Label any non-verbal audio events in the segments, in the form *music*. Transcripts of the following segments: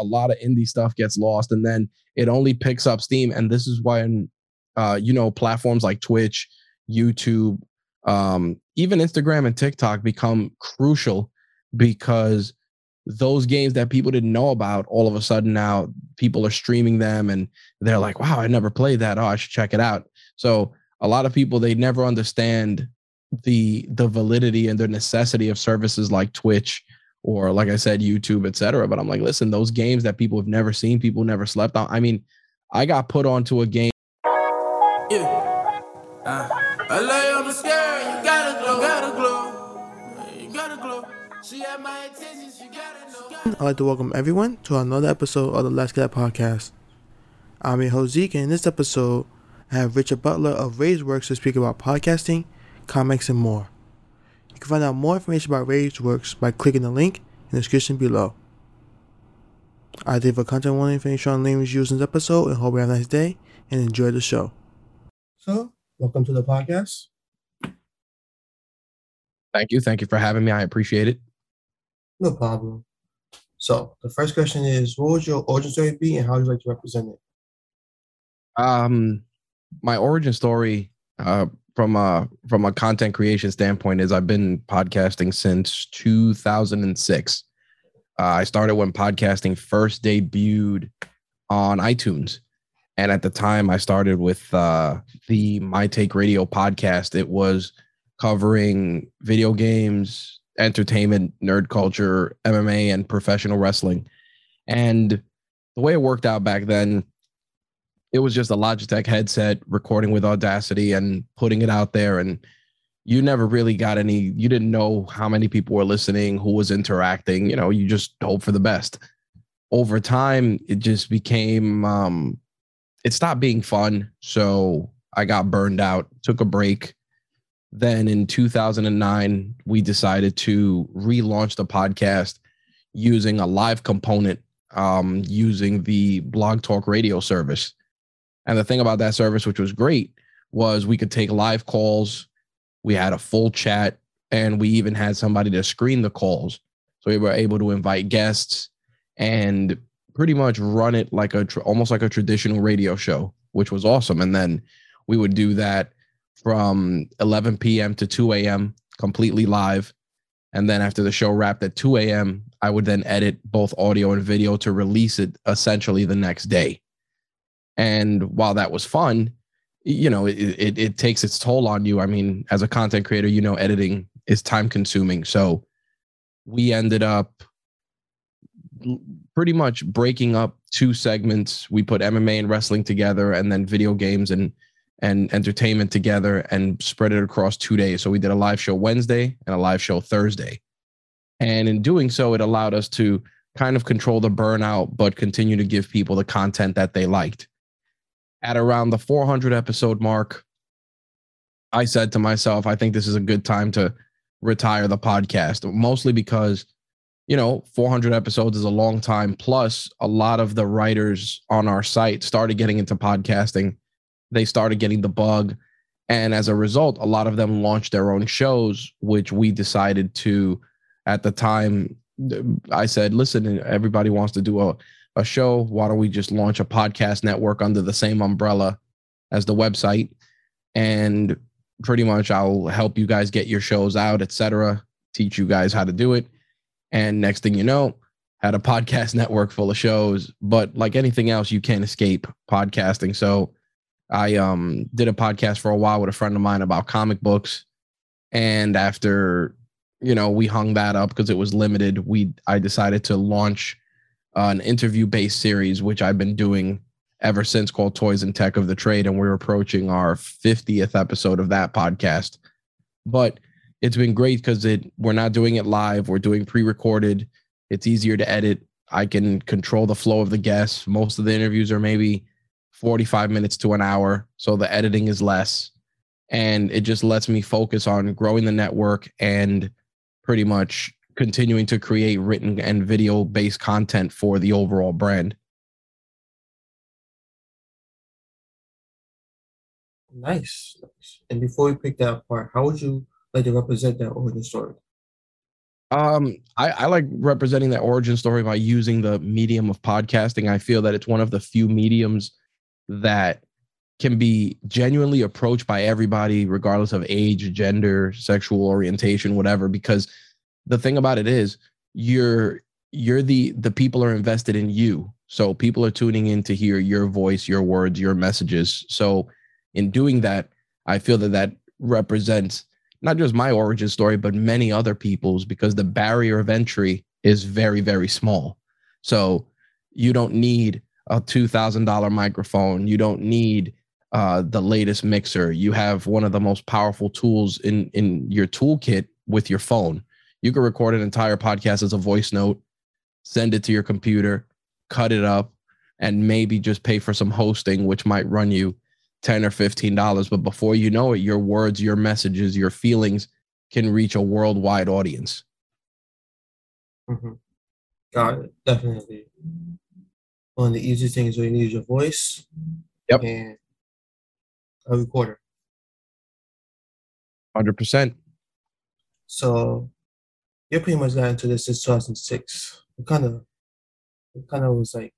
a lot of indie stuff gets lost and then it only picks up steam. And this is when, uh, you know, platforms like Twitch, YouTube, um, even Instagram and TikTok become crucial because those games that people didn't know about, all of a sudden now people are streaming them and they're like, wow, I never played that. Oh, I should check it out. So a lot of people they never understand the the validity and the necessity of services like Twitch or like I said, YouTube, etc. But I'm like, listen, those games that people have never seen, people never slept on. I mean, I got put onto a game. Yeah. Uh, I lay on the scare, you gotta glow, gotta glow. You gotta glow. She had my attention, she gotta know. I'd like to welcome everyone to another episode of the Let's Get podcast. I'm your host Zeke, and in this episode, I have Richard Butler of RageWorks to speak about podcasting, comics, and more. You can find out more information about RageWorks by clicking the link in the description below. I did a content warning for any strong language used in this episode and hope you have a nice day and enjoy the show. So, welcome to the podcast. Thank you. Thank you for having me. I appreciate it. No problem. So, the first question is What would your origin story be and how would you like to represent it? Um, my origin story, uh, from a from a content creation standpoint, is I've been podcasting since 2006. Uh, I started when podcasting first debuted on iTunes, and at the time, I started with uh, the My Take Radio podcast. It was covering video games, entertainment, nerd culture, MMA, and professional wrestling. And the way it worked out back then, it was just a Logitech headset recording with Audacity and putting it out there. And you never really got any, you didn't know how many people were listening, who was interacting. You know, you just hope for the best. Over time, it just became, um, it stopped being fun. So I got burned out, took a break. Then in 2009, we decided to relaunch the podcast using a live component, um, using the Blog Talk Radio service. And the thing about that service, which was great, was we could take live calls. We had a full chat, and we even had somebody to screen the calls. So we were able to invite guests and pretty much run it like a almost like a traditional radio show, which was awesome. And then we would do that from 11 p.m. to 2 a.m. completely live. And then after the show wrapped at 2 a.m., I would then edit both audio and video to release it essentially the next day. And while that was fun, you know, it, it, it takes its toll on you. I mean, as a content creator, you know, editing is time consuming. So we ended up pretty much breaking up two segments. We put MMA and wrestling together and then video games and and entertainment together and spread it across two days. So we did a live show Wednesday and a live show Thursday. And in doing so, it allowed us to kind of control the burnout, but continue to give people the content that they liked. At around the 400 episode mark, I said to myself, I think this is a good time to retire the podcast, mostly because, you know, 400 episodes is a long time. Plus, a lot of the writers on our site started getting into podcasting they started getting the bug. And as a result, a lot of them launched their own shows, which we decided to, at the time, I said, listen, everybody wants to do a, a show. Why don't we just launch a podcast network under the same umbrella as the website? And pretty much I'll help you guys get your shows out, etc. Teach you guys how to do it. And next thing you know, had a podcast *laughs* network full of shows. But like anything else, you can't escape podcasting. So I um did a podcast for a while with a friend of mine about comic books, and after you know we hung that up because it was limited, we I decided to launch uh, an interview based series which I've been doing ever since called Toys and Tech of the Trade, and we're approaching our 50th episode of that podcast. But it's been great because it we're not doing it live, we're doing pre-recorded. It's easier to edit. I can control the flow of the guests. Most of the interviews are maybe 45 minutes to an hour. So the editing is less. And it just lets me focus on growing the network and pretty much continuing to create written and video based content for the overall brand. Nice. nice. And before we pick that apart, how would you like to represent that origin story? Um, I, I like representing that origin story by using the medium of podcasting. I feel that it's one of the few mediums that can be genuinely approached by everybody, regardless of age, gender, sexual orientation, whatever. Because the thing about it is, you're you're the the people are invested in you. So people are tuning in to hear your voice, your words, your messages. So in doing that, I feel that that represents not just my origin story, but many other people's because the barrier of entry is very, very small. So you don't need a $2,000 microphone. You don't need uh, the latest mixer. You have one of the most powerful tools in, in your toolkit with your phone. You can record an entire podcast as a voice note, send it to your computer, cut it up, and maybe just pay for some hosting, which might run you 10 or 15 dollars. But before you know it your words your messages your feelings can reach a worldwide audience. Mm-hmm. got it. Definitely. One of the easiest things is you need your voice yep. and a recorder. 100% so you pretty much got into this since 2006 it kind of it kind of was like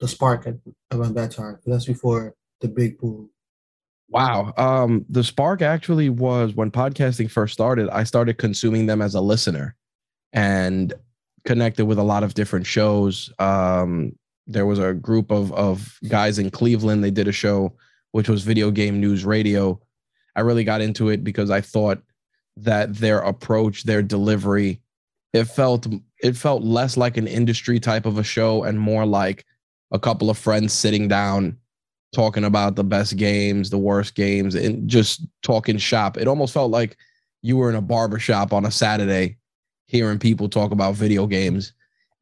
the spark at, around that time that's before the big boom? Wow. Um, the spark actually was when podcasting first started, I started consuming them as a listener and connected with a lot of different shows. Um, there was a group of of guys in Cleveland. They did a show which was Video Game News Radio. I really got into it because I thought that their approach, their delivery, it felt it felt less like an industry type of a show and more like a couple of friends sitting down talking about the best games, the worst games, and just talking shop. It almost felt like you were in a barbershop on a Saturday hearing people talk about video games.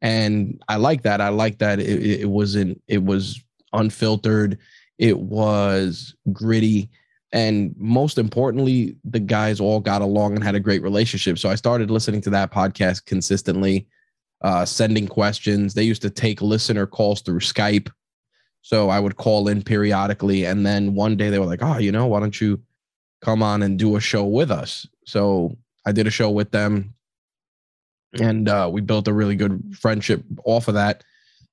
And I like that. I like that it, it wasn't, it was unfiltered, it was gritty. And most importantly, the guys all got along and had a great relationship. So I started listening to that podcast consistently, uh, sending questions. They used to take listener calls through Skype so I would call in periodically. And then one day they were like, oh, you know, why don't you come on and do a show with us? So I did a show with them and uh, we built a really good friendship off of that.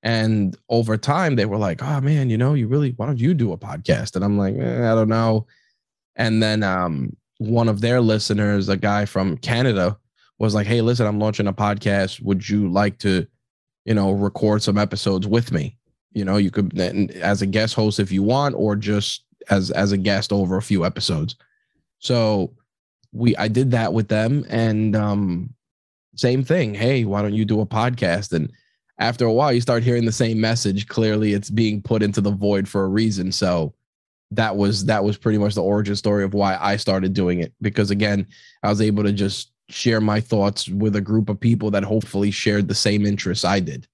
And over time, they were like, oh, man, you know, you really, why don't you do a podcast? And I'm like, eh, I don't know. And then um, one of their listeners, a guy from Canada, was like, hey, listen, I'm launching a podcast. Would you like to, you know, record some episodes with me? You know, you could as a guest host if you want, or just as as a guest over a few episodes. So we I did that with them, and um, same thing. Hey, why don't you do a podcast? And after a while, you start hearing the same message. Clearly, it's being put into the void for a reason. So that was that was pretty much the origin story of why I started doing it. Because again, I was able to just share my thoughts with a group of people that hopefully shared the same interests I did.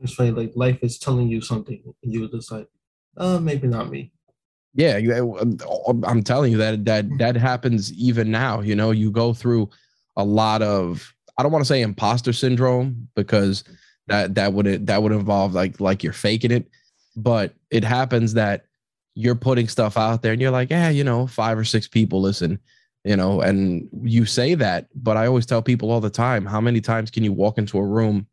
It's funny, like life is telling you something, and you're just like, uh, maybe not me. Yeah, uh, I'm telling you that that hmm. that happens even now. You know, you go through a lot of I don't want to say imposter syndrome because that that would that would involve like like you're faking it, but it happens that you're putting stuff out there and you're like, yeah, you know, five or six people listen, you know, and you say that, but I always tell people all the time, how many times can you walk into a room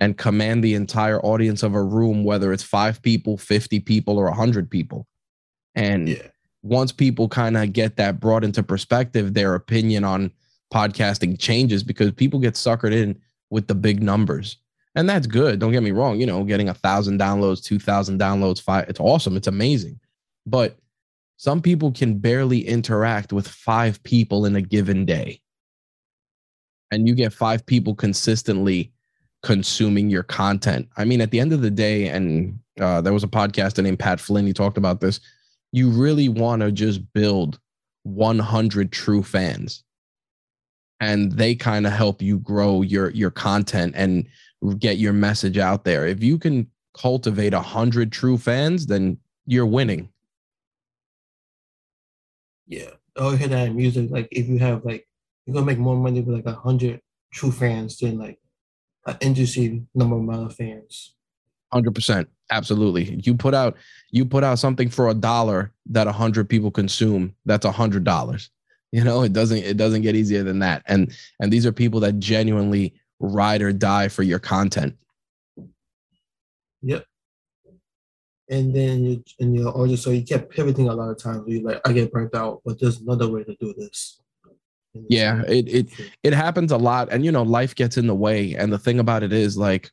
and command the entire audience of a room, whether it's five people, 50 people, or 100 people. And yeah. once people kind of get that brought into perspective, their opinion on podcasting changes because people get suckered in with the big numbers. And that's good. Don't get me wrong. You know, getting a thousand downloads, 2,000 downloads, five, it's awesome. It's amazing. But some people can barely interact with five people in a given day. And you get five people consistently consuming your content. I mean, at the end of the day, and uh, there was a podcaster named Pat Flynn. He talked about this. You really want to just build 100 true fans, and they kind of help you grow your your content and get your message out there. If you can cultivate a hundred true fans, then you're winning. Yeah. Oh, hear that in music. Like if you have like you're gonna make more money with like a hundred true fans than like an industry number amount of fans. Hundred percent, absolutely. You put out you put out something for a dollar that a hundred people consume. That's a hundred dollars. *laughs* You know, it doesn't it doesn't get easier than that. And and these are people that genuinely ride or die for your content. Yep. And then you and you also so you kept pivoting a lot of times. You like, I get burnt out, but there's another way to do this. Yeah, it it it happens a lot, and you know, life gets in the way. And the thing about it is, like,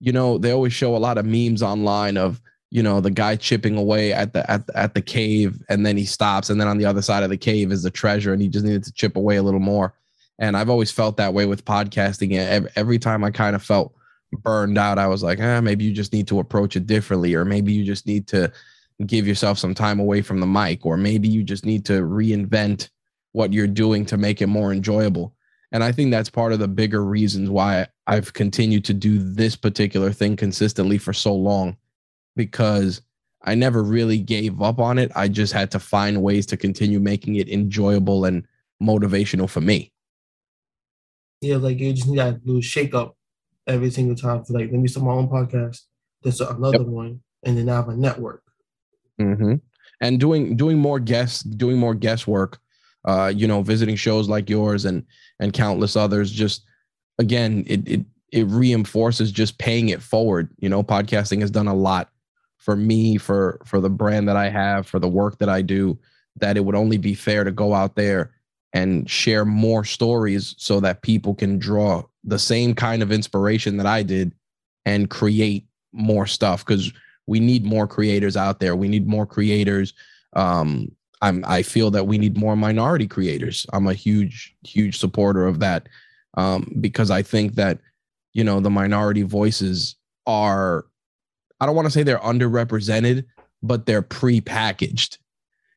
you know, they always show a lot of memes online of you know the guy chipping away at the at the, at the cave, and then he stops, and then on the other side of the cave is the treasure, and he just needed to chip away a little more. And I've always felt that way with podcasting. Every time I kind of felt burned out, I was like, ah, maybe you just need to approach it differently, or maybe you just need to give yourself some time away from the mic, or maybe you just need to reinvent what you're doing to make it more enjoyable. And I think that's part of the bigger reasons why I've continued to do this particular thing consistently for so long because I never really gave up on it. I just had to find ways to continue making it enjoyable and motivational for me. Yeah, like you just need that little shake up every single time for like, let me start my own podcast. There's another yep. one, and then I have a network. Mm-hmm. And doing doing more guests, doing more guest work uh, you know, visiting shows like yours and and countless others. Just again, it it it reinforces just paying it forward. You know, podcasting has done a lot for me, for for the brand that I have, for the work that I do. That it would only be fair to go out there and share more stories so that people can draw the same kind of inspiration that I did and create more stuff because we need more creators out there. We need more creators um, I'm I feel that we need more minority creators. I'm a huge huge supporter of that um, because I think that you know the minority voices are I don't want to say they're underrepresented, but they're pre-packaged.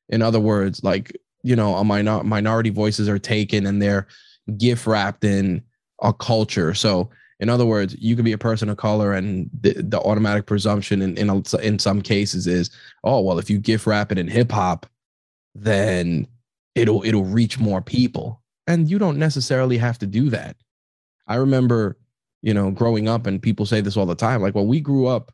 In other words, like you know, a minor minority voices are taken and they're gift wrapped in a culture. So in other words, you could be a person of color, and the, the automatic presumption in in, a, in some cases is, oh well, if you gift wrap it in hip hop, then it'll it'll reach more people and you don't necessarily have to do that i remember you know growing up and people say this all the time like well we grew up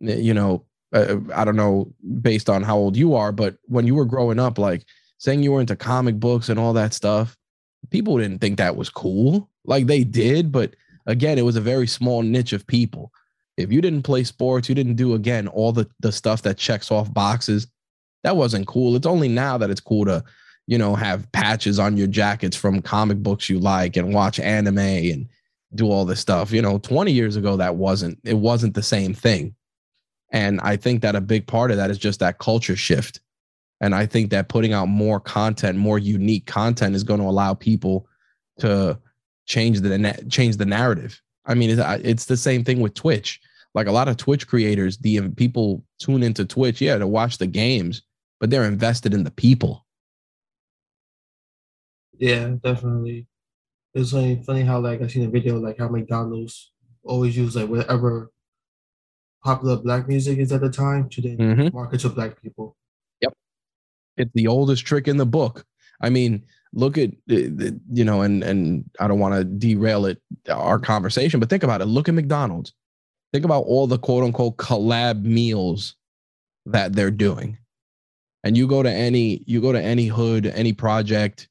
you know uh, i don't know based on how old you are but when you were growing up like saying you were into comic books and all that stuff people didn't think that was cool like they did but again it was a very small niche of people if you didn't play sports you didn't do again all the the stuff that checks off boxes that wasn't cool. It's only now that it's cool to, you know, have patches on your jackets from comic books you like and watch anime and do all this stuff. You know, 20 years ago that wasn't it wasn't the same thing. And I think that a big part of that is just that culture shift. And I think that putting out more content, more unique content is going to allow people to change the change the narrative. I mean, it's, it's the same thing with Twitch. Like a lot of Twitch creators, the people tune into Twitch, yeah, to watch the games, but they're invested in the people. Yeah, definitely. It's funny, funny how like I seen a video like how McDonald's always use like whatever popular black music is at the time to then mm-hmm. market to black people. It's the oldest trick in the book. I mean, look at you know, and and I don't want to derail it our conversation, but think about it. Look at McDonald's. Think about all the quote unquote collab meals that they're doing and you go to any you go to any hood any project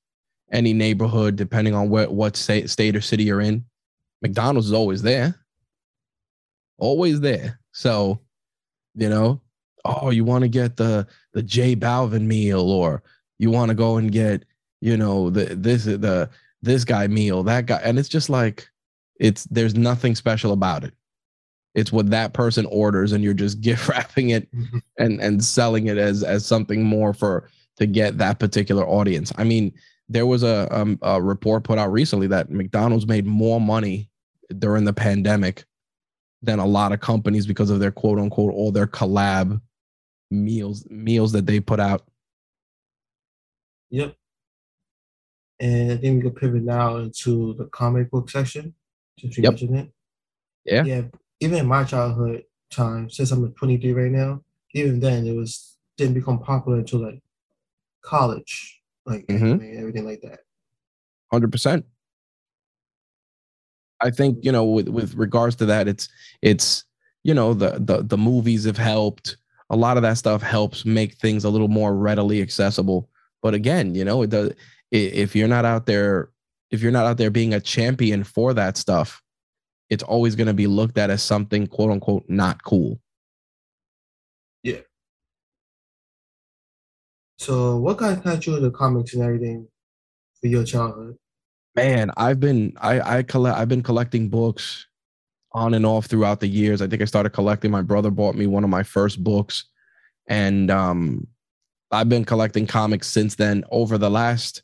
any neighborhood depending on what what state, state or city you're in mcdonald's is always there always there so you know oh you want to get the the j balvin meal or you want to go and get you know the this the this guy meal that guy and it's just like it's there's nothing special about it it's what that person orders and you're just *laughs* gift wrapping it mm-hmm. and and selling it as as something more for to get that particular audience i mean there was a, um, a report put out recently that mcdonald's made more money during the pandemic than a lot of companies because of their quote unquote all their collab meals meals that they put out yep and i think we could pivot now into the comic book section since you yep. mentioned it yeah yeah even in my childhood time, since I'm 23 right now, even then it was didn't become popular until like college, like mm-hmm. everything like that. Hundred percent. I think you know with with regards to that, it's it's you know the the the movies have helped. A lot of that stuff helps make things a little more readily accessible. But again, you know, it does if you're not out there, if you're not out there being a champion for that stuff, it's always going to be looked at as something quote unquote not cool. Yeah. So, what got got you into comics and everything for your childhood? Man, I've been I I collect I've been collecting books on and off throughout the years. I think I started collecting. My brother bought me one of my first books, and um, I've been collecting comics since then. Over the last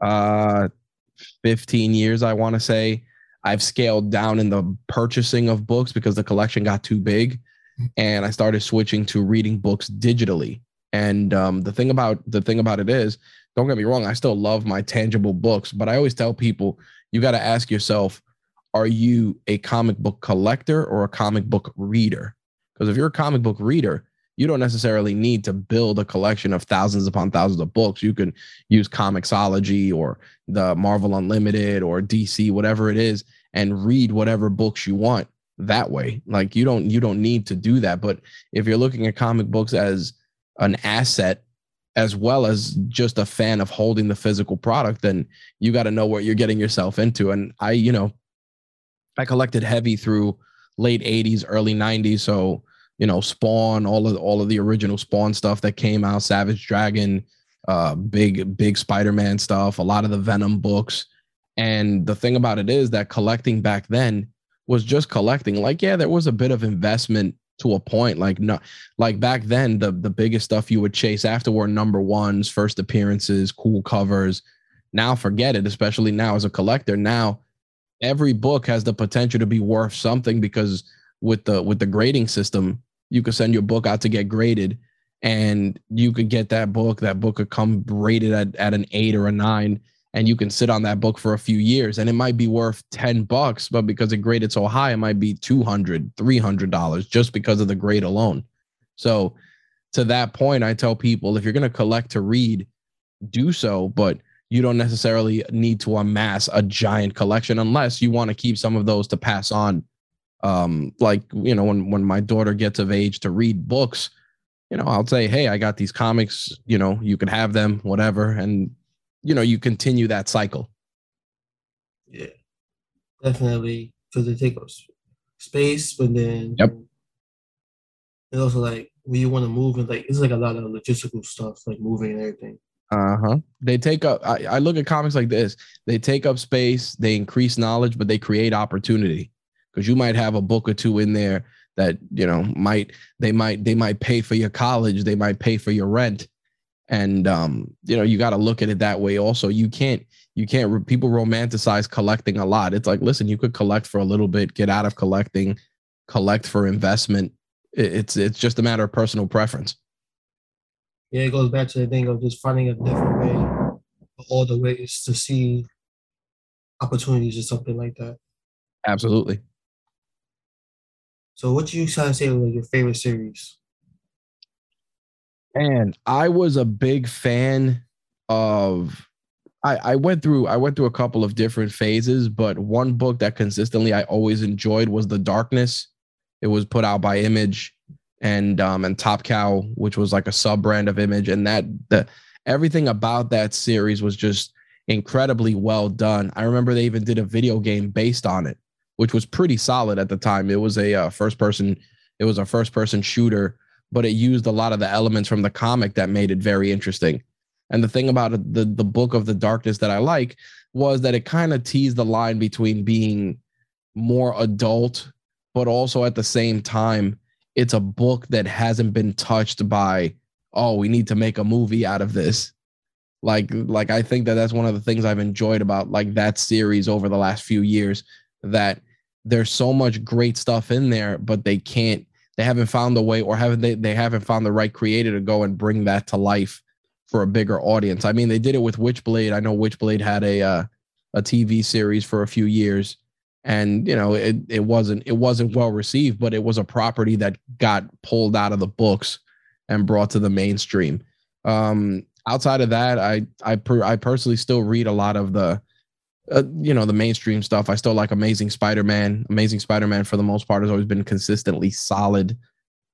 uh 15 years, I want to say, I've scaled down in the purchasing of books because the collection got too big, and I started switching to reading books digitally. And um, the thing about the thing about it is, don't get me wrong, I still love my tangible books, but I always tell people you got to ask yourself, are you a comic book collector or a comic book reader? Because if you're a comic book reader, you don't necessarily need to build a collection of thousands upon thousands of books. You can use Comixology or the Marvel Unlimited or DC, whatever it is, and read whatever books you want that way. Like you don't you don't need to do that. But if you're looking at comic books as an asset as well as just a fan of holding the physical product, then you got to know what you're getting yourself into. And I, you know, I collected heavy through late 80s, early 90s. So, you know, Spawn, all of all of the original Spawn stuff that came out, Savage Dragon, uh, big, big Spider-Man stuff, a lot of the Venom books. And the thing about it is that collecting back then was just collecting. Like, yeah, there was a bit of investment to a point. Like, no, like back then, the the biggest stuff you would chase after were number ones, first appearances, cool covers. Now, forget it. Especially now as a collector, now every book has the potential to be worth something because with the with the grading system, you could send your book out to get graded, and you could get that book. That book could come rated at at an eight or a nine and you can sit on that book for a few years and it might be worth 10 bucks but because it graded so high it might be 200 300 dollars just because of the grade alone so to that point i tell people if you're going to collect to read do so but you don't necessarily need to amass a giant collection unless you want to keep some of those to pass on. Um like you know when when my daughter gets of age to read books you know i'll say hey i got these comics you know you can have them whatever and you know you continue that cycle. Yeah. Definitely because they take up space but then yep. And also like when you want to move and like it's like a lot of logistical stuff like moving and everything uh-huh. They take up I, I look at comics like this. They take up space they increase knowledge but they create opportunity. Because you might have a book or two in there that you know might they might they might pay for your college they might pay for your rent. And um, you know you got to look at it that way also. You can't you can't people romanticize collecting a lot. It's like listen you could collect for a little bit get out of collecting collect for investment. It's it's just a matter of personal preference yeah it goes back to the thing of just finding a different way all the ways to see opportunities or something like that. Absolutely. So what do you try to say like your favorite series? And I was a big fan of I, I went through I went through a couple of different phases, but one book that consistently I always enjoyed was The Darkness. It was put out by Image and um and Top Cow, which was like a sub brand of Image, and that the everything about that series was just incredibly well done. I remember they even did a video game based on it, which was pretty solid at the time. It was a uh, first person it was a first person shooter but it used a lot of the elements from the comic that made it very interesting. And the thing about the the book of the darkness that I like was that it kind of teased the line between being more adult, but also at the same time, it's a book that hasn't been touched by, oh, we need to make a movie out of this. Like, like I think that that's one of the things I've enjoyed about like that series over the last few years. That there's so much great stuff in there, but they can't they haven't found the way or haven't they they haven't found the right creator to go and bring that to life for a bigger audience. I mean, they did it with Witchblade. I know Witchblade had a uh, a TV series for a few years and you know, it it wasn't it wasn't well received, but it was a property that got pulled out of the books and brought to the mainstream. Um outside of that, I I per, I personally still read a lot of the uh, you know the mainstream stuff. I still like Amazing Spider-Man. Amazing Spider-Man for the most part has always been consistently solid.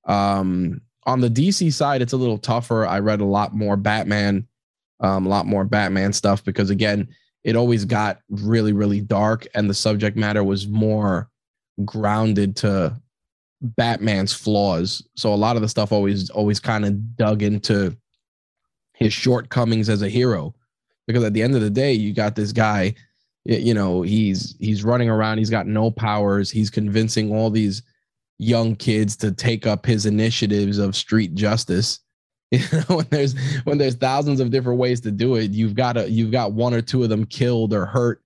Um, on the DC side, it's a little tougher. I read a lot more Batman. um, a lot more Batman stuff because again, it always got really really dark and the subject matter was more grounded to Batman's flaws. So a lot of the stuff always always kind of dug into his shortcomings as a hero because at the end of the day you got this guy you know he's he's running around he's got no powers he's convincing all these young kids to take up his initiatives of street justice *laughs* you know when there's when there's thousands of different ways to do it you've got a you've got one or two of them killed or hurt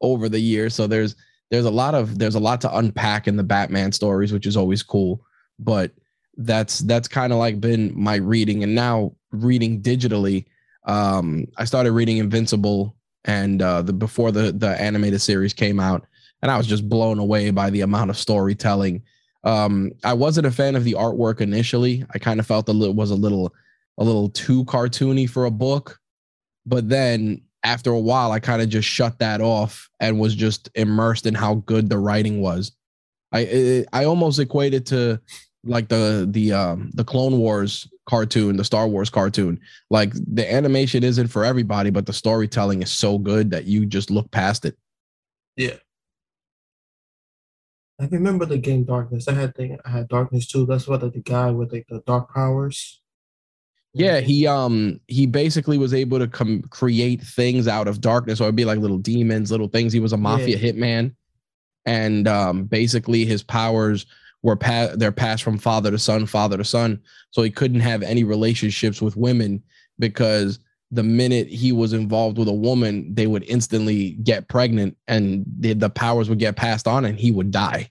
over the years. So there's there's a lot of there's a lot to unpack in the batman stories which is always cool. But that's that's kind of like been my reading. And now reading digitally um i started reading invincible and uh the before the the animated series came out. And i was just blown away by the amount of storytelling. Um i wasn't a fan of the artwork initially. I kind of felt a little was a little a little too cartoony for a book but then after a while i kind of just shut that off and was just immersed in how good the writing was i it, i almost equated to like the the um the clone wars cartoon the star wars cartoon like the animation isn't for everybody but the storytelling is so good that you just look past it Yeah. I remember the game Darkness. I had thing I had Darkness too. That's what like, the guy with like the dark powers. Yeah he um he basically was able to come create things out of darkness. Or it'd be like little demons little things. He was a mafia hitman. And um basically his powers were pa- they're passed from father to son father to son. So he couldn't have any relationships with women because the minute he was involved with a woman they would instantly get pregnant and the, the powers would get passed on and he would die.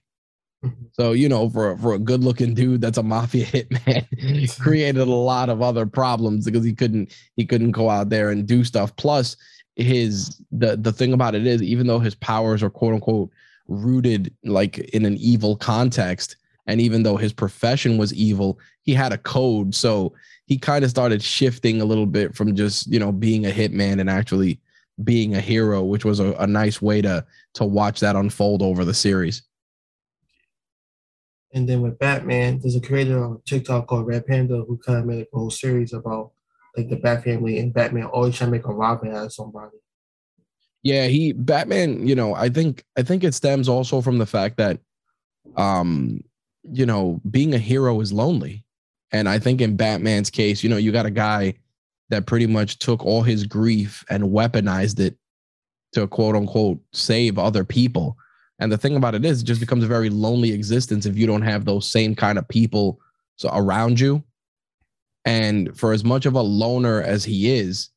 Mm-hmm. so you know for for a good looking dude that's a mafia *laughs* hitman created a lot of other problems because he couldn't he couldn't go out there and do stuff. Plus his the the thing about it is even though his powers are quote unquote rooted like in an evil context and even though his profession was evil he had a code. So he kind of started shifting a little bit from just you know being a hitman and actually being a hero which was a, a nice way to to watch that unfold over the series And then with Batman, there's a creator on TikTok called Red Panda who kind of made a whole series about like the Bat family and Batman always trying to make a Robin out of somebody. Yeah, he Batman, you know, I think I think it stems also from the fact that um, you know, being a hero is lonely. And I think in Batman's case, you know, you got a guy that pretty much took all his grief and weaponized it to quote unquote save other people. And the thing about it is, it just becomes a very lonely existence if you don't have those same kind of people so around you. And for as much of a loner as he is,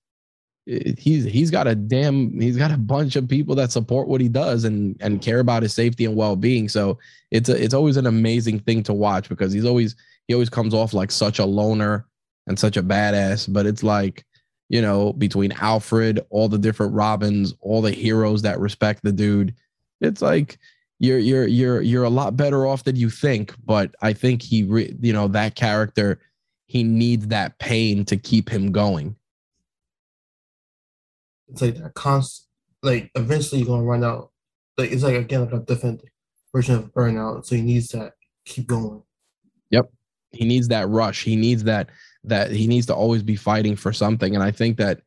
he's he's got a damn he's got a bunch of people that support what he does and and care about his safety and well-being. So it's a, it's always an amazing thing to watch because he's always he always comes off like such a loner and such a badass, but it's like you know between Alfred, all the different Robins, all the heroes that respect the dude, it's like you're you're you're you're a lot better off than you think. But I think he re, you know that character he needs that pain to keep him going. It's like that constant, like eventually you're gonna run out. Like it's like again like a different version of burnout. So he needs that keep going. Yep. He needs that rush he needs that that he needs to always be fighting for something and i think that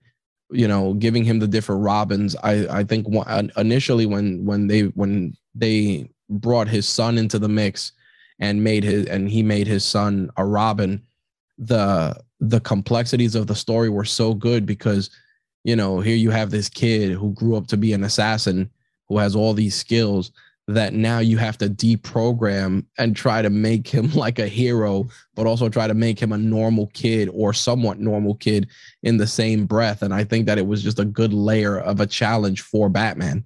you know giving him the different robins. I i think one, initially when when they when they brought his son into the mix and made his and he made his son a robin the the complexities of the story were so good because you know here you have this kid who grew up to be an assassin who has all these skills that now you have to deprogram and try to make him *laughs* like a hero, but also try to make him a normal kid or somewhat normal kid in the same breath. And I think that it was just a good layer of a challenge for Batman.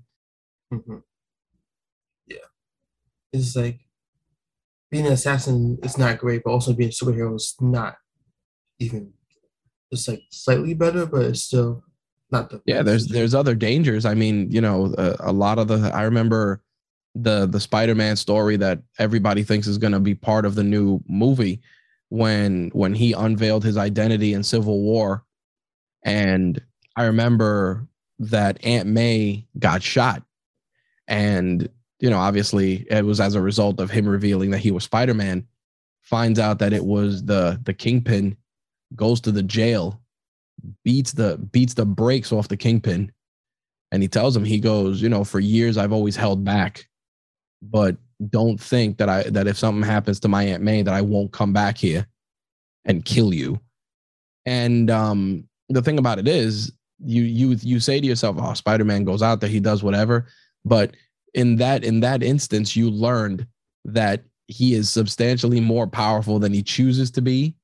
Mhm. Yeah, it's like being an assassin is not great, but also being a superhero is not even. It's like slightly better, but it's still not the. Yeah, there's there's other dangers. I mean, you know, a, a lot of the I remember the the Spider-Man story that everybody thinks is going to be part of the new movie when when he unveiled his identity in Civil War. And I remember that Aunt May got shot. And you know, obviously it was as a result of him revealing that he was Spider-Man finds out that it was the the Kingpin goes to the jail beats the beats the brakes off the kingpin. And he tells him he goes you know for years i've always held back but don't think that i that if something happens to my aunt may that i won't come back here and kill you. And um the thing about it is you you you say to yourself oh spider-man goes out there he does whatever. But in that in that instance you learned that he is substantially more powerful than he chooses to be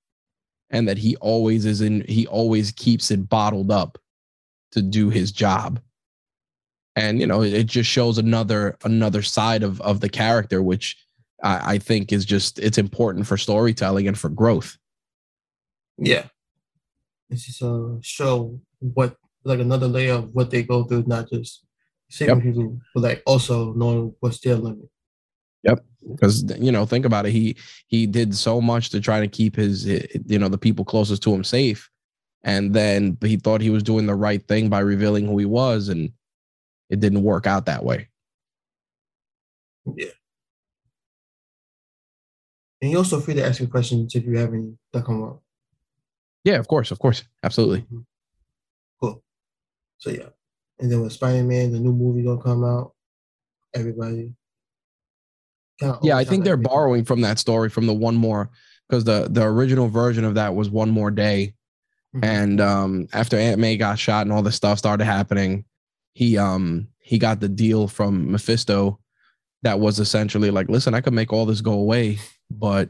and that he always is in he always keeps it bottled up to do his job and you know it just shows another another side of of the character which I, I think is just it's important for storytelling and for growth Yeah. It's just a show what like another layer of what they go through, not just saving Yep. people, but like also knowing what's their limit. Yep. Because you know think about it he he did so much to try to keep his eh, you know the people closest to him safe and then he thought he was doing the right thing by revealing who he was and it didn't work out that way Yeah. And you're also free to ask me questions if you have any that come up. yeah of course of course absolutely Mhm. Cool. So yeah. And then with Spider-Man, the new movie gonna come out. Everybody. kinda yeah i think they're that- borrowing from that story from the one more because the the original version of that was one more day Mhm. and um after aunt may got shot and all this stuff started happening he um he got the deal from mephisto that was essentially like listen i could make all this go away but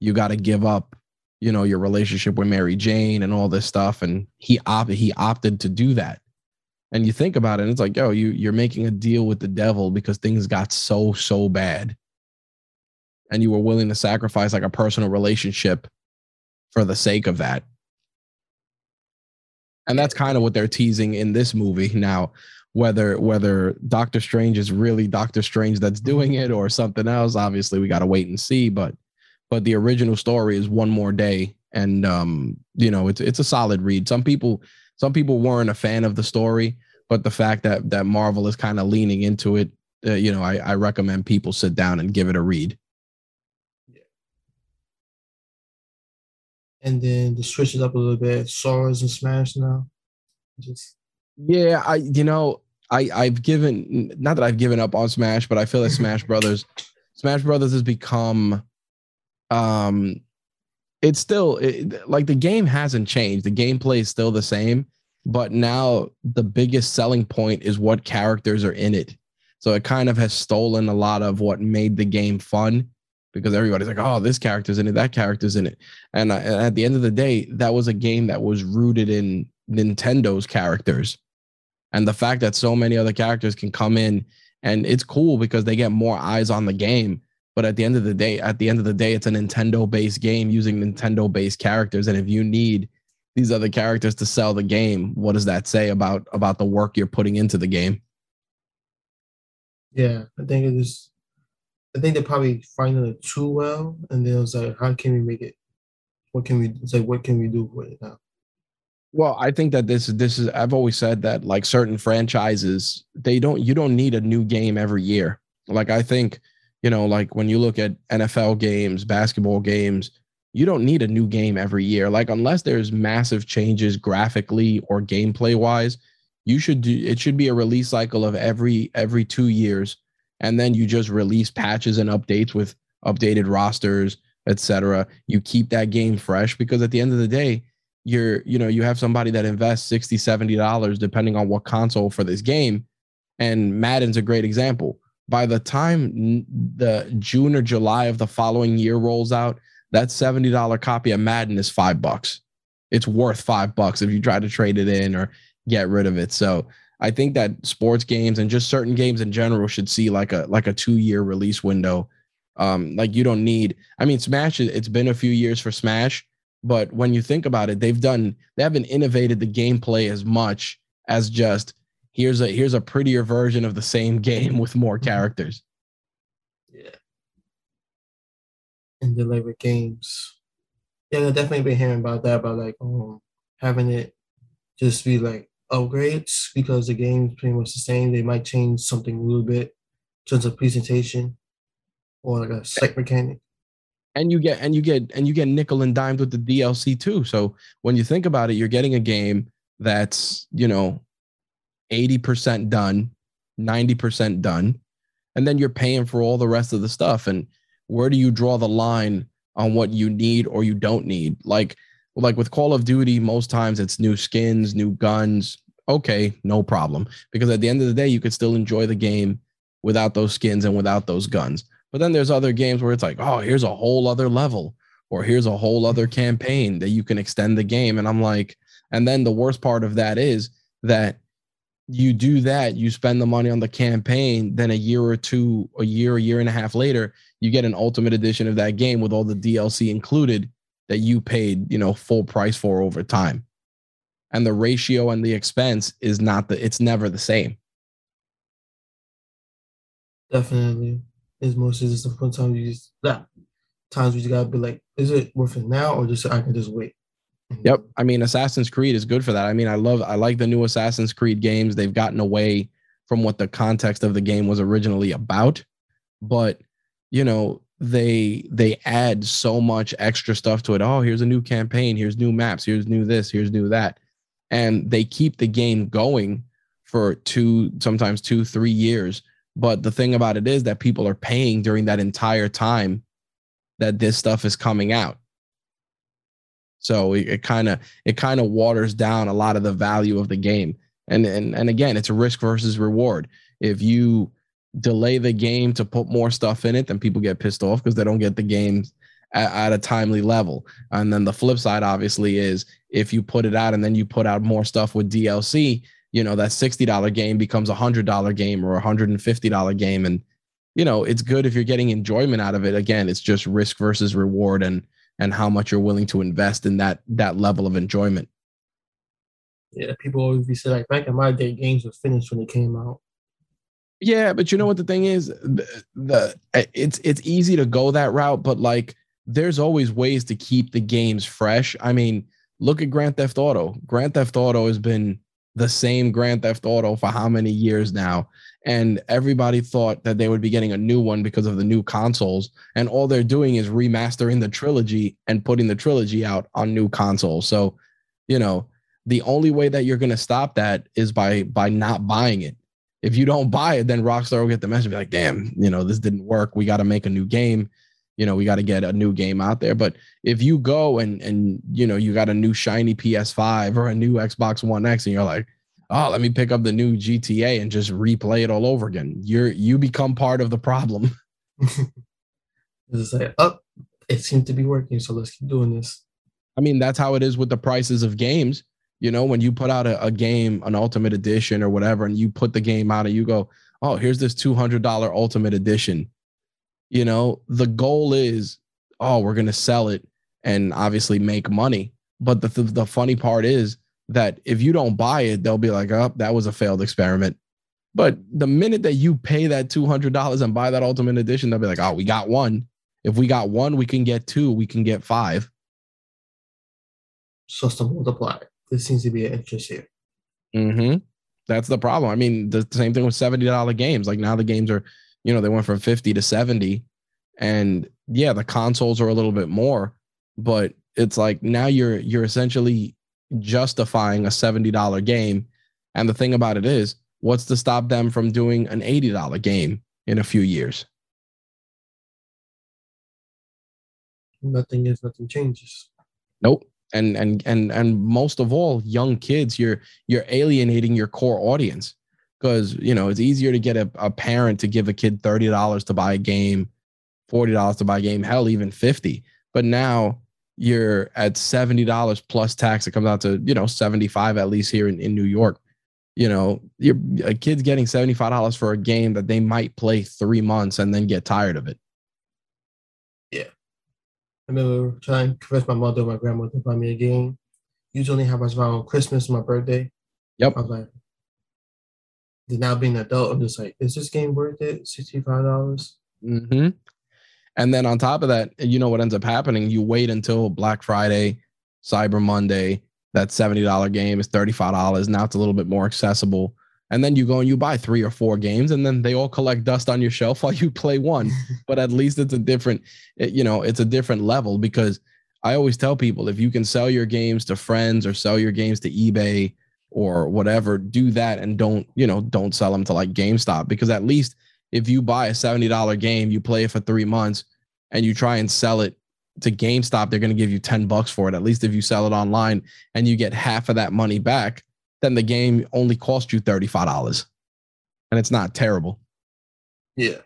you got to give up you know your relationship with mary jane and all this stuff. And he opted he opted to do that. And you think about it it's like yo you you're making a deal with the devil because things got so so bad. And you were willing to sacrifice like a personal relationship for the sake of that. And that's kind of what they're teasing in this movie. Now whether whether doctor strange is really doctor strange that's doing it or something else obviously we got to wait and see but but the original story is one more day and um you know it's it's a solid read some people some people weren't a fan of the story but the fact that that marvel is kind of leaning into it uh, you know I, I recommend people sit down and give it a read Yeah. and then to switch it up a little bit, Sora's and Smash now. Just Yeah, I you know I I've given not that I've given up on Smash, but I feel that Smash Brothers, Smash Brothers has become, um, it's still it, like the game hasn't changed. The gameplay is still the same, but now the biggest selling point is what characters are in it. So it kind of has stolen a lot of what made the game fun because everybody's like, oh, this character's in it, that character's in it. And, uh, and at the end of the day, that was a game that was rooted in Nintendo's characters. And the fact that so many other characters can come in and it's cool because they get more eyes on the game. But at the end of the day, at the end of the day, it's a Nintendo based game using Nintendo based characters. And if you need these other characters to sell the game, what does that say about about the work you're putting into the game? yeah, I think it. I think they're probably finding it too well, and then it was like, how can we make it? What can we? It's like, what can we do with it now? Well, I think that this this is I've always said that like certain franchises, they don't you don't need a new game every year. Like I think, you know, like when you look at NFL games, basketball games, you don't need a new game every year. Like unless there's massive changes graphically or gameplay wise, you should do it should be a release cycle of every every 2 years and then you just release patches and updates with updated rosters, etc. You keep that game fresh because at the end of the day, you're you know you have somebody that invests 60 70 dollars depending on what console for this game. And madden's a great example. By the time the june or july of the following year rolls out that 70 dollar copy of madden is five bucks. It's worth five bucks if you try to trade it in or get rid of it. So i think that sports games and just certain games in general should see like a like a two year release window. Um like you don't need i mean smash it's been a few years for smash but when you think about it they've done they haven't innovated the gameplay as much as just here's a here's a prettier version of the same *laughs* game with more characters Yeah. And then like games, yeah, I've definitely been hearing about that about like um having it just be like upgrades because the game's pretty much the same. They might change something a little bit in terms of presentation or like a slight mechanic. And you get and you get and you get nickel and dimed with the DLC too. So when you think about it, you're getting a game that's you know 80% done, 90% done, and then you're paying for all the rest of the stuff. And where do you draw the line on what you need or you don't need? Like like with Call of Duty, most times it's new skins, new guns. Okay, no problem. Because at the end of the day, you could still enjoy the game without those skins and without those guns. But then there's other games where it's like, oh, here's a whole other level, or here's a whole other mm-hmm. campaign that you can extend the game. And I'm like, and then the worst part of that is that you do that, you spend the money on the campaign, then a year or two, a year, a year and a half later, you get an ultimate edition of that game with all the DLC included that you paid, you know, full price for over time. And the ratio and the expense is not the it's never the same. Definitely. Mostly just the fun time you just that times we just gotta be like, is it worth it now or just I can just wait? Mm-hmm. Yep. I mean, Assassin's Creed is good for that. I mean, I love, I like the new Assassin's Creed games. They've gotten away from what the context of the game was originally about, but you know, they they add so much extra stuff to it. Oh, here's a new campaign. Here's new maps. Here's new this. Here's new that, and they keep the game going for two, sometimes two, three years. But the thing about it is that people are paying during that entire time that this stuff is coming out. So it kind of it kind of waters down a lot of the value of the game. And and and again, it's a risk versus reward. If you delay the game to put more stuff in it, then people get pissed off because they don't get the games at, at, a timely level. And then the flip side, obviously, is if you put it out and then you put out more stuff with DLC, you know that sixty dollar game becomes a hundred dollar game or a hundred and fifty dollar game, and you know it's good if you're getting enjoyment out of it. Again, it's just risk versus reward, and and how much you're willing to invest in that that level of enjoyment. Yeah, people always be saying like back in my day, games were finished when they came out. Yeah, but you know what the thing is, the, the eh, it's it's easy to go that route, but like there's always ways to keep the games fresh. I mean, look at Grand Theft Auto. Grand Theft Auto has been the same Grand Theft Auto for how many years now? And everybody thought that they would be getting a new one because of the new consoles. And all they're doing is remastering the trilogy and putting the trilogy out on new consoles. So, you know, the only way that you're going to stop that is by by not buying it. If you don't buy it, then Rockstar will get the message, be like, damn, you know, this didn't work. We got to make a new game. You know, we got to get a new game out there. But if you go and and you know you got a new shiny PS5 or a new Xbox One X, and you're like, oh, let me pick up the new GTA and just replay it all over again. You're you become part of the problem. *laughs* *laughs* it's like, oh, it seems to be working, so let's keep doing this. I mean, that's how it is with the prices of games. You know, when you put out a, a game, an ultimate edition or whatever, and you put the game out and you go, oh, here's this $200 ultimate edition. You know, the goal is, oh, we're going to sell it and obviously make money. But the, the, the funny part is, that if you don't buy it, they'll be like, oh, that was a failed experiment. But the minute that you pay that $200 and buy that ultimate edition, they'll be like, oh, we got one. If we got one, we can get two, we can get five. Just to multiply. This seems to be an interest here. Mm-hmm. That's the problem. I mean, the same thing with $70 games. Like now the games are, you know, they went from 50 to 70. And yeah, the consoles are a little bit more, but it's like now you're you're essentially justifying a $70 game. And the thing about it is, what's to stop them from doing an $80 game in a few years? Nothing is, nothing changes. Nope. And and and and most of all, young kids, you're you're alienating your core audience because you know it's easier to get a, a parent to give a kid $30 to buy a game, $40 to buy a game, hell, even 50. But now you're at $70 plus tax. It comes out to, you know, 75 at least here in, in New York. You know, you're a kid's getting $75 for a game that they might play three months and then get tired of it. Yeah. I remember trying to convince my mother my grandmother to buy me a game. Usually have us around Christmas, my birthday. Yep. I was like, now being an adult, I'm just like, is this game worth it? 65? dollars mm-hmm. And then on top of that, you know what ends up happening? You wait until Black Friday, Cyber Monday. That $70 game is $35. Now it's a little bit more accessible. and then you go and you buy three or four games and then they all collect dust on your shelf *laughs* while you play one *laughs* but at least it's a different it, you know it's a different level because i always tell people if you can sell your games to friends or sell your games to ebay or whatever do that and don't you know don't sell them to like gamestop because at least if you buy a $70 game you play it for three months and you try and sell it to gamestop they're going to give you 10 bucks for it at least if you sell it online and you get half of that money back then the game only cost you $35 and it's not terrible Yeah.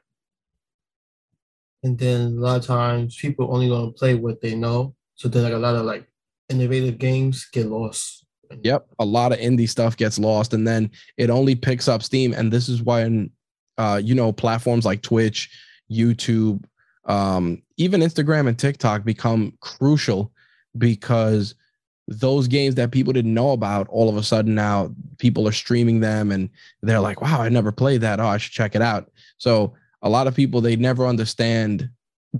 And then a lot of times people only gonna play what they know. So then like a lot of like innovative games get lost. Yep. A lot of indie stuff gets lost and then it only picks up steam. And this is when, uh, you know, platforms like Twitch, YouTube, um, even Instagram and TikTok become crucial because those games that people didn't know about, all of a sudden now people are streaming them and they're like, wow, I never played that. Oh, I should check it out. So a lot of people, they never understand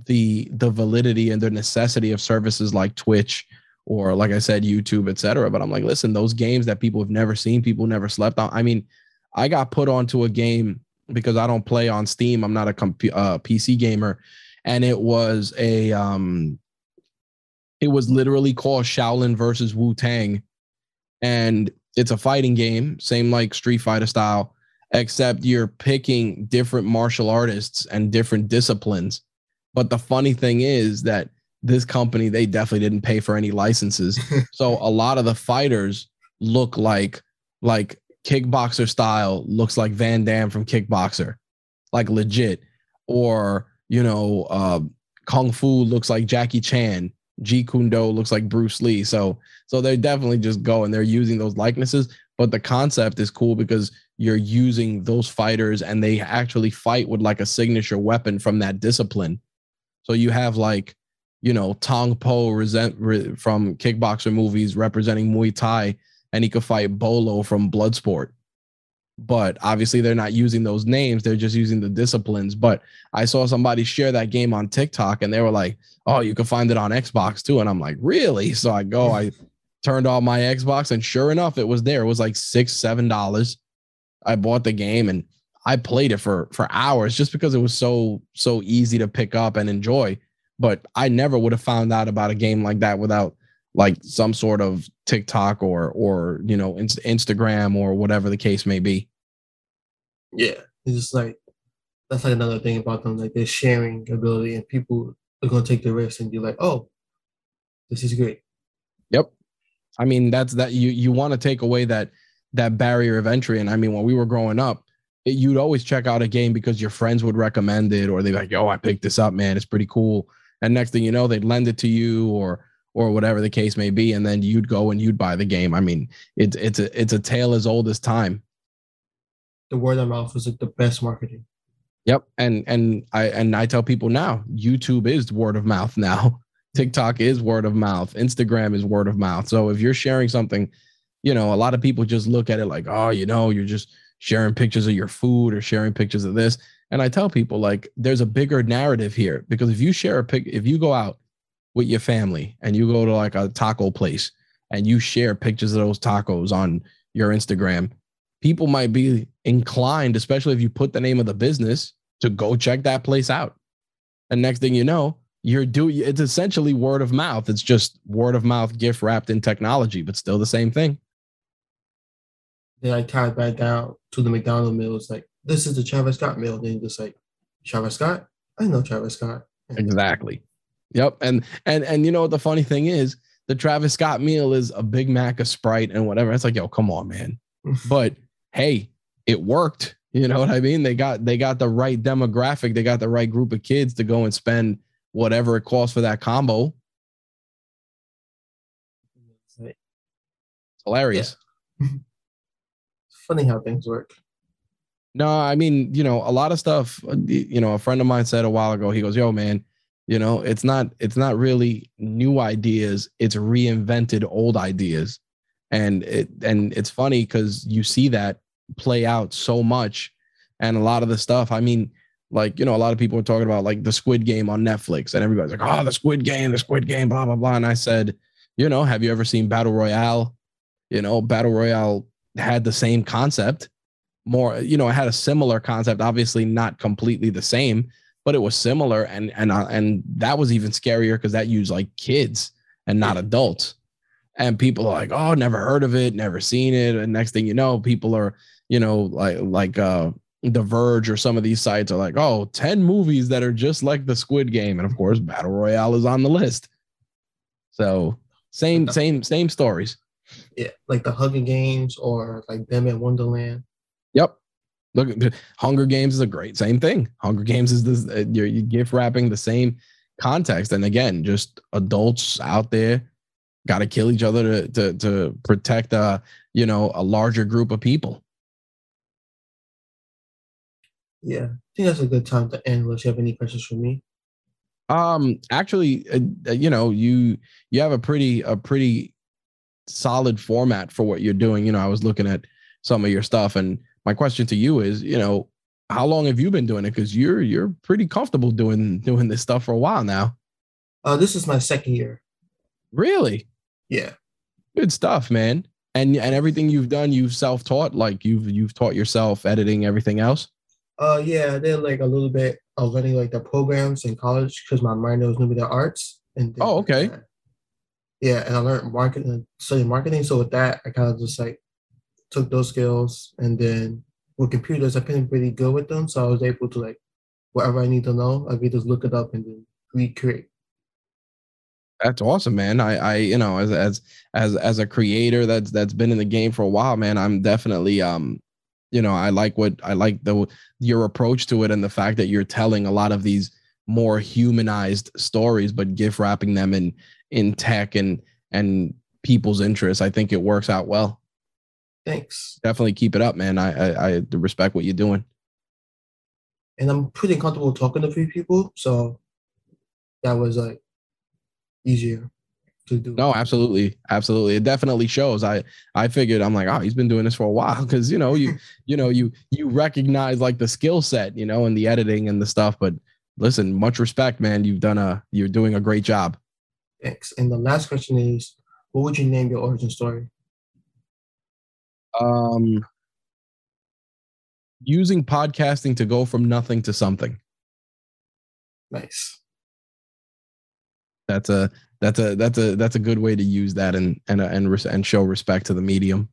the the validity and the necessity of services like Twitch or like I said, YouTube, etc. But I'm like, listen, those games that people have never seen, people never slept on. I mean, I got put onto a game because I don't play on Steam. I'm not a comp- uh, PC gamer, and it was a um, it was literally called Shaolin versus Wu Tang, and it's a fighting game, same like Street Fighter style, except you're picking different martial artists and different disciplines. But the funny thing is that this company they definitely didn't pay for any licenses. *laughs* So a lot of the fighters look like like kickboxer style looks like van damme from kickboxer like legit. Or you know uh kung fu looks like jackie chan. Jeet Kune Do looks like bruce lee. So so they're definitely just going they're using those likenesses. But the concept is cool because you're using those fighters and they actually fight with like a signature weapon from that discipline. So you have like you know, Tong Po resent, re, from kickboxer movies representing Muay Thai, and he could fight Bolo from Bloodsport. But obviously, they're not using those names; they're just using the disciplines. But I saw somebody share that game on TikTok, and they were like, "Oh, you can find it on Xbox too." And I'm like, "Really?" So I go, I turned on my Xbox, and sure enough, it was there. It was like six, seven dollars. I bought the game and I played it for for hours just because it was so so easy to pick up and enjoy but I never would have found out about a game like that without like some sort of TikTok or or you know Instagram or whatever the case may be. Yeah, it's just like that's like another thing about them, like their sharing ability, and people are gonna take the risk and be like, "Oh, this is great." Yep, I mean that's that you you want to take away that that barrier of entry, and I mean when we were growing up, it, you'd always check out a game because your friends would recommend it, or they're like, "Yo, I picked this up, man, it's pretty cool." And next thing you know they'd lend it to you or or whatever the case may be and then you'd go and you'd buy the game. I mean it's it's a it's a tale as old as time. The word of mouth is like the best marketing. Yep and and i and i tell people now youtube is word of mouth now. *laughs* Tiktok is word of mouth. Instagram is word of mouth. So if you're sharing something you know a lot of people just look at it like oh you know you're just sharing pictures of your food or sharing pictures of this and I tell people like there's a bigger narrative here because if you share a pic, if you go out with your family and you go to like a taco place and you share pictures of those tacos on your Instagram, people might be inclined, especially if you put the name of the business, to go check that place out. And next thing you know, you're doing it's essentially word of mouth. It's just word of mouth gift wrapped in technology, but still the same thing. Then I tied back down to the McDonald meal. It's like this is the Travis Scott meal. Then just like Travis Scott. I know Travis Scott. Exactly. Yep. And and and you know what the funny thing is, the Travis Scott meal is a Big Mac, a Sprite, and whatever. It's like, yo, come on, man. *laughs* but hey, it worked. You know what I mean? They got they got the right demographic. They got the right group of kids to go and spend whatever it costs for that combo. It's hilarious. Yeah. *laughs* Funny how things work. No, I mean, you know, a lot of stuff, you know, a friend of mine said a while ago, he goes, yo, man, you know, it's not, it's not really new ideas. It's reinvented old ideas. And it, and it's funny because you see that play out so much. And a lot of the stuff, I mean, like, you know, a lot of people are talking about like the squid game on Netflix and everybody's like, oh, the squid game, the squid game, blah, blah, blah. And I said, you know, have you ever seen Battle Royale? You know, Battle Royale had the same concept more, you know, it had a similar concept, obviously not completely the same, but it was similar. And, and, uh, and that was even scarier because that used like kids and not adults. And people are like, oh, never heard of it, never seen it. And next thing you know, people are, you know, like, like, uh, the Verge or some of these sites are like, oh, 10 movies that are just like the Squid Game. And of course, Battle Royale is on the list. So same, same, same stories. Yeah, like the Hunger Games or like them in Wonderland. Yep. Look, the Hunger Games is a great same thing. Hunger Games is this uh, you're, you're gift wrapping the same context, and again, just adults out there got to kill each other to to to protect uh you know a larger group of people. Yeah, I think that's a good time to end. Unless you have any questions for me. Um, actually, uh, uh, you know, you you have a pretty a pretty solid format for what you're doing. You know, I was looking at some of your stuff, and my question to you is, you know, how long have you been doing it? Because you're you're pretty comfortable doing doing this stuff for a while now. Uh, this is my second year. Really? Yeah. Good stuff, man. And and everything you've done, you've self taught. Like you've you've taught yourself editing, everything else. Uh, yeah, I did like a little bit of running like the programs in college because my minor was media arts. And oh, okay. Uh, yeah, and I learned marketing, studied marketing. So with that, I kind of just like took those skills, and then with computers, I've been pretty good with them. So I was able to like whatever I need to know, I could just look it up and then recreate. That's awesome, man. I, I, you know, as as as as a creator that's that's been in the game for a while, man. I'm definitely um you know i like what i like the your approach to it and the fact that you're telling a lot of these more humanized stories but gift wrapping them in in tech and and people's interests i think it works out well thanks definitely keep it up man i i, I respect what you're doing and i'm pretty comfortable talking to few people so that was like easier to do. No, absolutely, absolutely. It definitely shows. I I figured I'm like, oh, he's been doing this for a while *laughs* because you know you *laughs* you know you you recognize like the skill set, you know, and the editing and the stuff. But listen, much respect, man. You've done a you're doing a great job. Thanks. And the last question is, what would you name your origin story? Um, using podcasting to go from nothing to something. Nice. That's a that's a that's a that's a good way to use that and and and and show respect to the medium.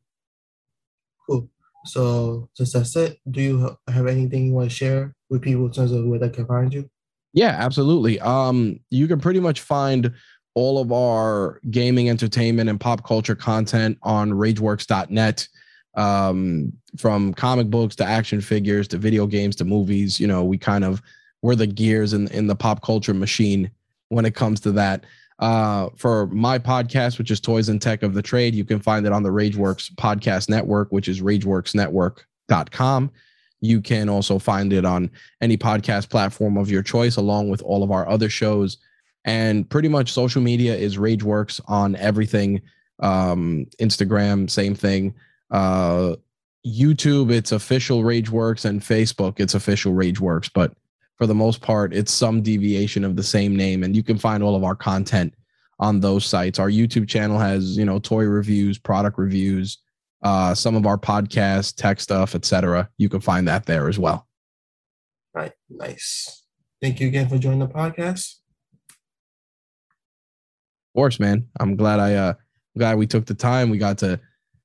Cool. So since that's it, do you have anything you want to share with people in terms of where they can find you? Yeah, absolutely. Um, you can pretty much find all of our gaming, entertainment, and pop culture content on RageWorks.net. Um, from comic books to action figures to video games to movies, you know, we kind of we're the gears in in the pop culture machine when it comes to that. Uh, for my podcast, which is Toys and Tech of the Trade, you can find it on the Rageworks Podcast Network, which is rageworksnetwork.com. You can also find it on any podcast platform of your choice, along with all of our other shows. And pretty much social media is Rageworks on everything. Um, Instagram, same thing. Uh, YouTube, it's official Rageworks, and Facebook, it's official Rageworks. But for the most part, it's some deviation of the same name. And you can find all of our content on those sites. Our YouTube channel has, you know, toy reviews, product reviews, uh, some of our podcasts, tech stuff, etc. You can find that there as well. Right. Nice. Thank you again for joining the podcast. Of course, man. I'm glad I uh glad we took the time. We got to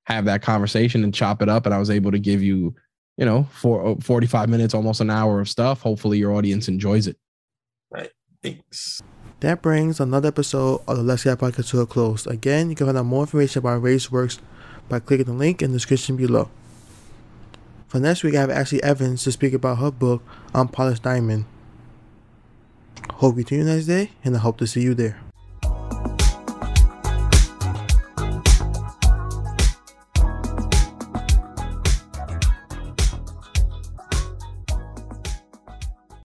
have that conversation and chop it up and I was able to give you you know, for uh, 45 minutes, almost an hour of stuff. Hopefully your audience enjoys it. Right. Thanks. That brings another episode of the Let's Get Podcast to a close. Again, you can find out more information about Rageworks by clicking the link in the description below. For next week, I have Ashley Evans to speak about her book, Unpolished Diamond. Hope you tune in next day, and I hope to see you there.